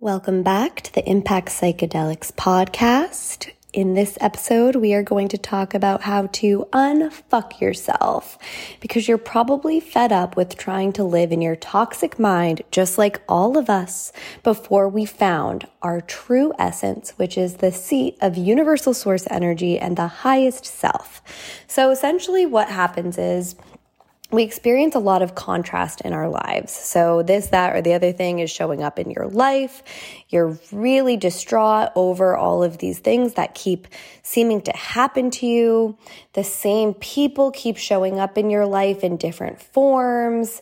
Welcome back to the Impact Psychedelics podcast. In this episode, we are going to talk about how to unfuck yourself because you're probably fed up with trying to live in your toxic mind, just like all of us, before we found our true essence, which is the seat of universal source energy and the highest self. So essentially, what happens is we experience a lot of contrast in our lives. So, this, that, or the other thing is showing up in your life. You're really distraught over all of these things that keep seeming to happen to you. The same people keep showing up in your life in different forms.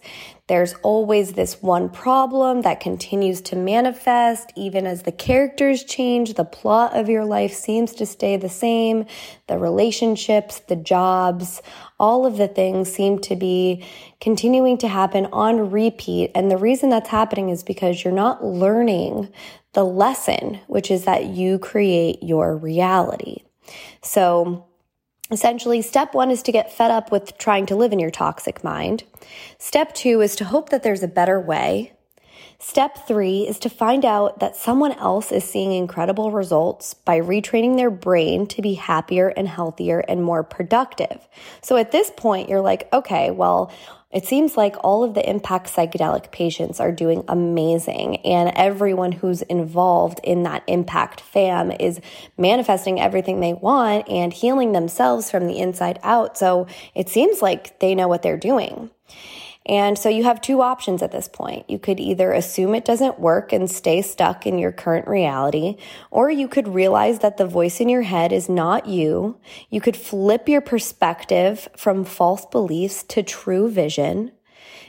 There's always this one problem that continues to manifest even as the characters change. The plot of your life seems to stay the same. The relationships, the jobs, all of the things seem to be continuing to happen on repeat. And the reason that's happening is because you're not learning the lesson, which is that you create your reality. So, Essentially, step one is to get fed up with trying to live in your toxic mind. Step two is to hope that there's a better way. Step three is to find out that someone else is seeing incredible results by retraining their brain to be happier and healthier and more productive. So at this point, you're like, okay, well, it seems like all of the impact psychedelic patients are doing amazing, and everyone who's involved in that impact fam is manifesting everything they want and healing themselves from the inside out. So it seems like they know what they're doing. And so you have two options at this point. You could either assume it doesn't work and stay stuck in your current reality, or you could realize that the voice in your head is not you. You could flip your perspective from false beliefs to true vision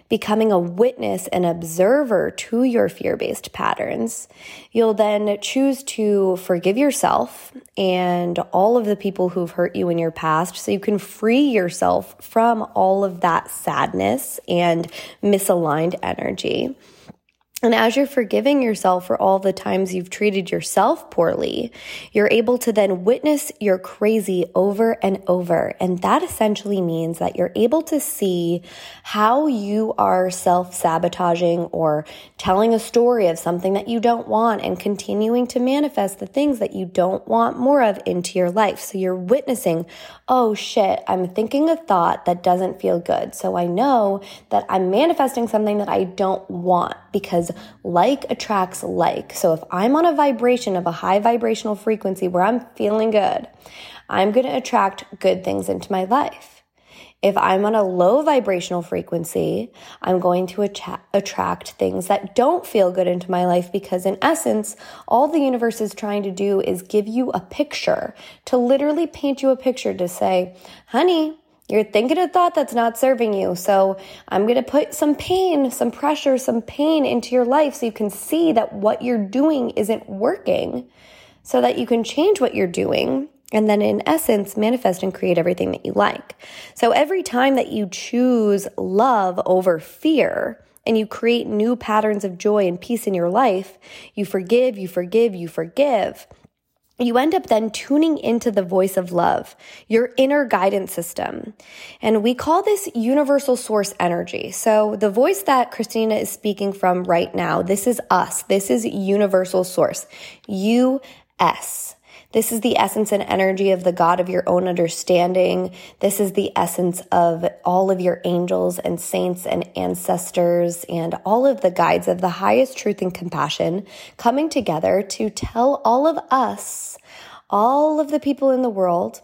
becoming a witness and observer to your fear based patterns, you'll then choose to forgive yourself and all of the people who've hurt you in your past so you can free yourself from all of that sadness and misaligned energy. And as you're forgiving yourself for all the times you've treated yourself poorly, you're able to then witness your crazy over and over. And that essentially means that you're able to see how you are self sabotaging or telling a story of something that you don't want and continuing to manifest the things that you don't want more of into your life. So you're witnessing, oh shit, I'm thinking a thought that doesn't feel good. So I know that I'm manifesting something that I don't want because because like attracts like. So if I'm on a vibration of a high vibrational frequency where I'm feeling good, I'm going to attract good things into my life. If I'm on a low vibrational frequency, I'm going to att- attract things that don't feel good into my life because, in essence, all the universe is trying to do is give you a picture, to literally paint you a picture to say, honey, you're thinking a thought that's not serving you. So I'm going to put some pain, some pressure, some pain into your life so you can see that what you're doing isn't working so that you can change what you're doing and then in essence manifest and create everything that you like. So every time that you choose love over fear, and you create new patterns of joy and peace in your life, you forgive, you forgive, you forgive you end up then tuning into the voice of love, your inner guidance system. And we call this universal source energy. So the voice that Christina is speaking from right now, this is us. This is universal source. U-S. This is the essence and energy of the God of your own understanding. This is the essence of all of your angels and saints and ancestors and all of the guides of the highest truth and compassion coming together to tell all of us, all of the people in the world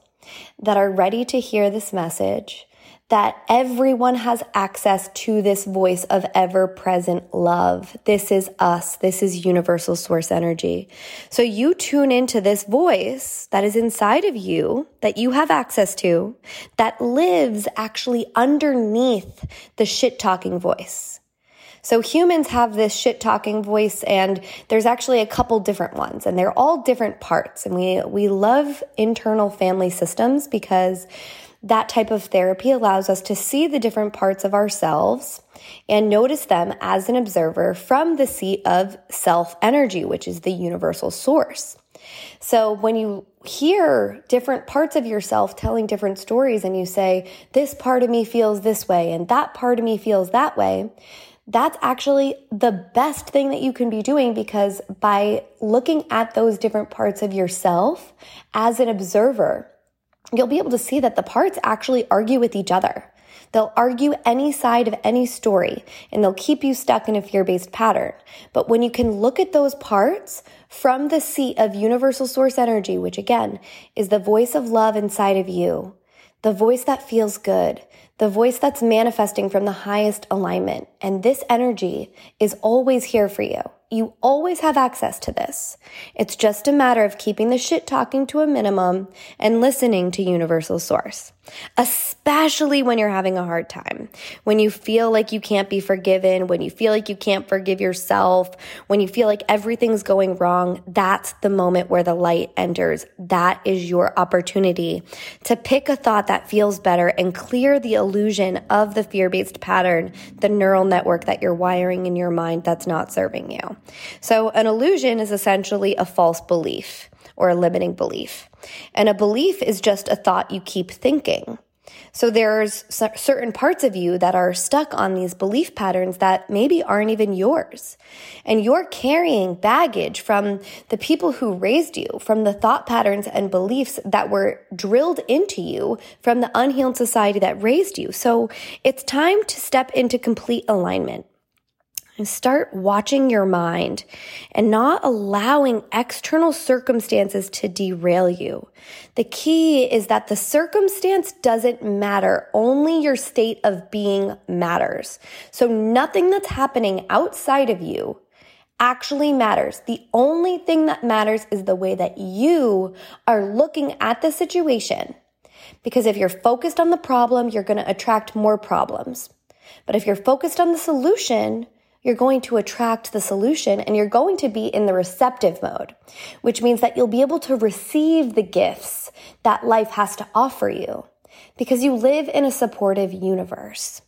that are ready to hear this message that everyone has access to this voice of ever present love. This is us. This is universal source energy. So you tune into this voice that is inside of you that you have access to that lives actually underneath the shit talking voice. So humans have this shit talking voice and there's actually a couple different ones and they're all different parts. And we, we love internal family systems because that type of therapy allows us to see the different parts of ourselves and notice them as an observer from the seat of self energy, which is the universal source. So when you hear different parts of yourself telling different stories and you say, this part of me feels this way and that part of me feels that way, that's actually the best thing that you can be doing because by looking at those different parts of yourself as an observer, you'll be able to see that the parts actually argue with each other. They'll argue any side of any story and they'll keep you stuck in a fear based pattern. But when you can look at those parts from the seat of universal source energy, which again is the voice of love inside of you, the voice that feels good, the voice that's manifesting from the highest alignment. And this energy is always here for you. You always have access to this. It's just a matter of keeping the shit talking to a minimum and listening to universal source especially when you're having a hard time, when you feel like you can't be forgiven, when you feel like you can't forgive yourself, when you feel like everything's going wrong, that's the moment where the light enters. That is your opportunity to pick a thought that feels better and clear the illusion of the fear based pattern, the neural network that you're wiring in your mind that's not serving you. So an illusion is essentially a false belief or a limiting belief. And a belief is just a thought you keep thinking. So there's certain parts of you that are stuck on these belief patterns that maybe aren't even yours. And you're carrying baggage from the people who raised you, from the thought patterns and beliefs that were drilled into you from the unhealed society that raised you. So it's time to step into complete alignment and start watching your mind and not allowing external circumstances to derail you. The key is that the circumstance doesn't matter. Only your state of being matters. So nothing that's happening outside of you actually matters. The only thing that matters is the way that you are looking at the situation. Because if you're focused on the problem, you're going to attract more problems. But if you're focused on the solution, you're going to attract the solution and you're going to be in the receptive mode, which means that you'll be able to receive the gifts that life has to offer you because you live in a supportive universe.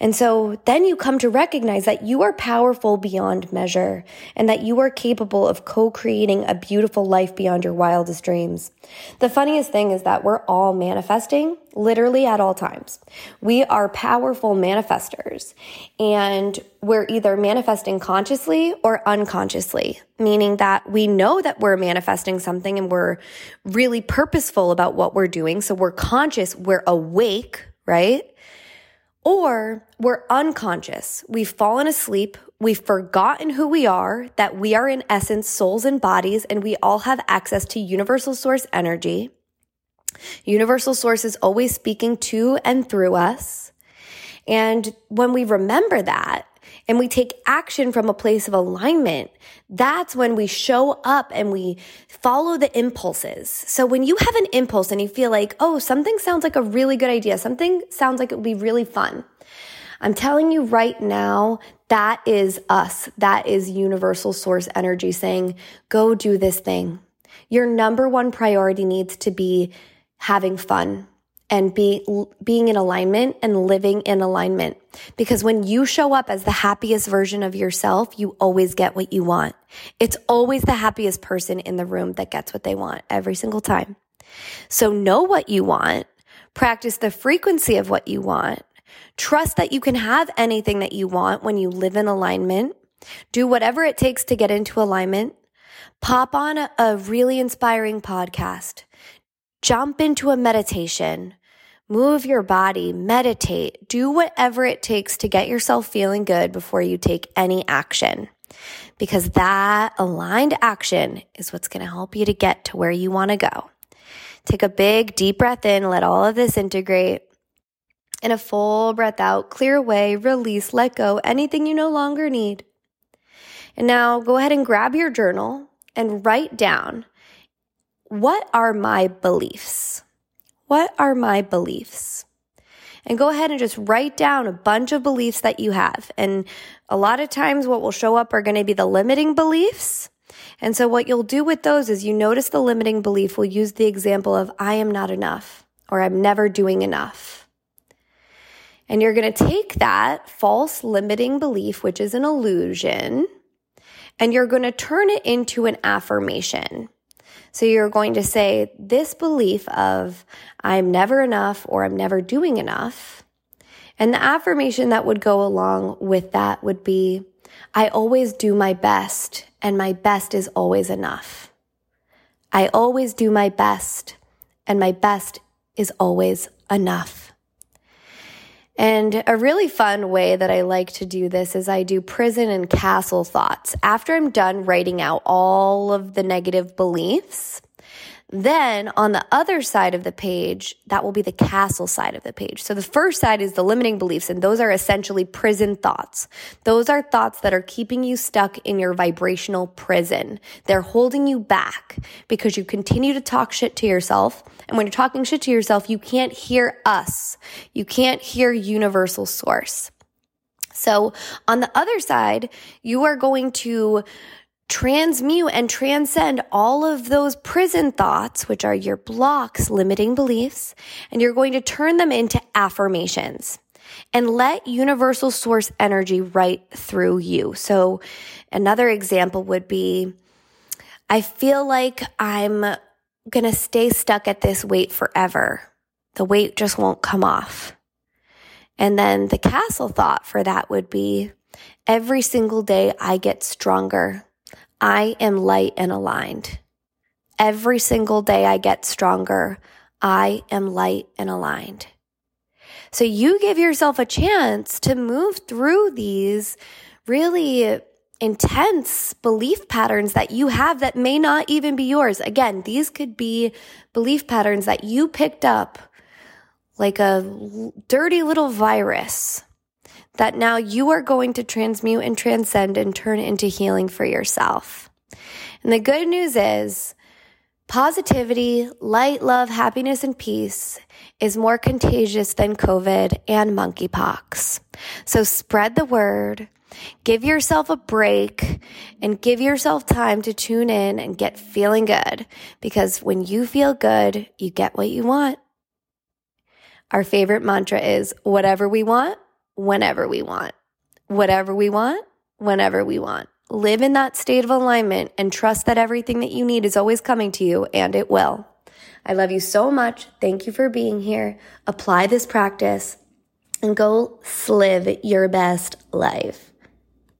And so then you come to recognize that you are powerful beyond measure and that you are capable of co-creating a beautiful life beyond your wildest dreams. The funniest thing is that we're all manifesting literally at all times. We are powerful manifestors and we're either manifesting consciously or unconsciously, meaning that we know that we're manifesting something and we're really purposeful about what we're doing. So we're conscious, we're awake, right? Or we're unconscious. We've fallen asleep. We've forgotten who we are, that we are in essence souls and bodies, and we all have access to universal source energy. Universal source is always speaking to and through us. And when we remember that, and we take action from a place of alignment, that's when we show up and we follow the impulses. So when you have an impulse and you feel like, oh, something sounds like a really good idea, something sounds like it would be really fun. I'm telling you right now, that is us. That is universal source energy saying, go do this thing. Your number one priority needs to be having fun and be, being in alignment and living in alignment. Because when you show up as the happiest version of yourself, you always get what you want. It's always the happiest person in the room that gets what they want every single time. So know what you want, practice the frequency of what you want, trust that you can have anything that you want when you live in alignment, do whatever it takes to get into alignment, pop on a, a really inspiring podcast, jump into a meditation, Move your body, meditate, do whatever it takes to get yourself feeling good before you take any action. Because that aligned action is what's going to help you to get to where you want to go. Take a big deep breath in, let all of this integrate. And a full breath out, clear away, release, let go anything you no longer need. And now go ahead and grab your journal and write down what are my beliefs? What are my beliefs? And go ahead and just write down a bunch of beliefs that you have. And a lot of times what will show up are going to be the limiting beliefs. And so what you'll do with those is you notice the limiting belief. We'll use the example of I am not enough or I'm never doing enough. And you're going to take that false limiting belief, which is an illusion, and you're going to turn it into an affirmation. So you're going to say this belief of I'm never enough or I'm never doing enough. And the affirmation that would go along with that would be, I always do my best and my best is always enough. I always do my best and my best is always enough. And a really fun way that I like to do this is I do prison and castle thoughts. After I'm done writing out all of the negative beliefs, then on the other side of the page, that will be the castle side of the page. So the first side is the limiting beliefs, and those are essentially prison thoughts. Those are thoughts that are keeping you stuck in your vibrational prison. They're holding you back because you continue to talk shit to yourself. And when you're talking shit to yourself, you can't hear us. You can't hear universal source. So on the other side, you are going to transmute and transcend all of those prison thoughts, which are your blocks, limiting beliefs, and you're going to turn them into affirmations and let universal source energy right through you. So another example would be, I feel like I'm going to stay stuck at this weight forever. The weight just won't come off. And then the castle thought for that would be, every single day I get stronger. I am light and aligned. Every single day I get stronger. I am light and aligned. So you give yourself a chance to move through these really intense belief patterns that you have that may not even be yours. Again, these could be belief patterns that you picked up like a dirty little virus that now you are going to transmute and transcend and turn into healing for yourself. And the good news is positivity, light, love, happiness, and peace is more contagious than COVID and monkeypox. So spread the word. Give yourself a break and give yourself time to tune in and get feeling good because when you feel good, you get what you want. Our favorite mantra is whatever we want, whenever we want. Whatever we want, whenever we want. Live in that state of alignment and trust that everything that you need is always coming to you, and it will. I love you so much. Thank you for being here. Apply this practice and go live your best life.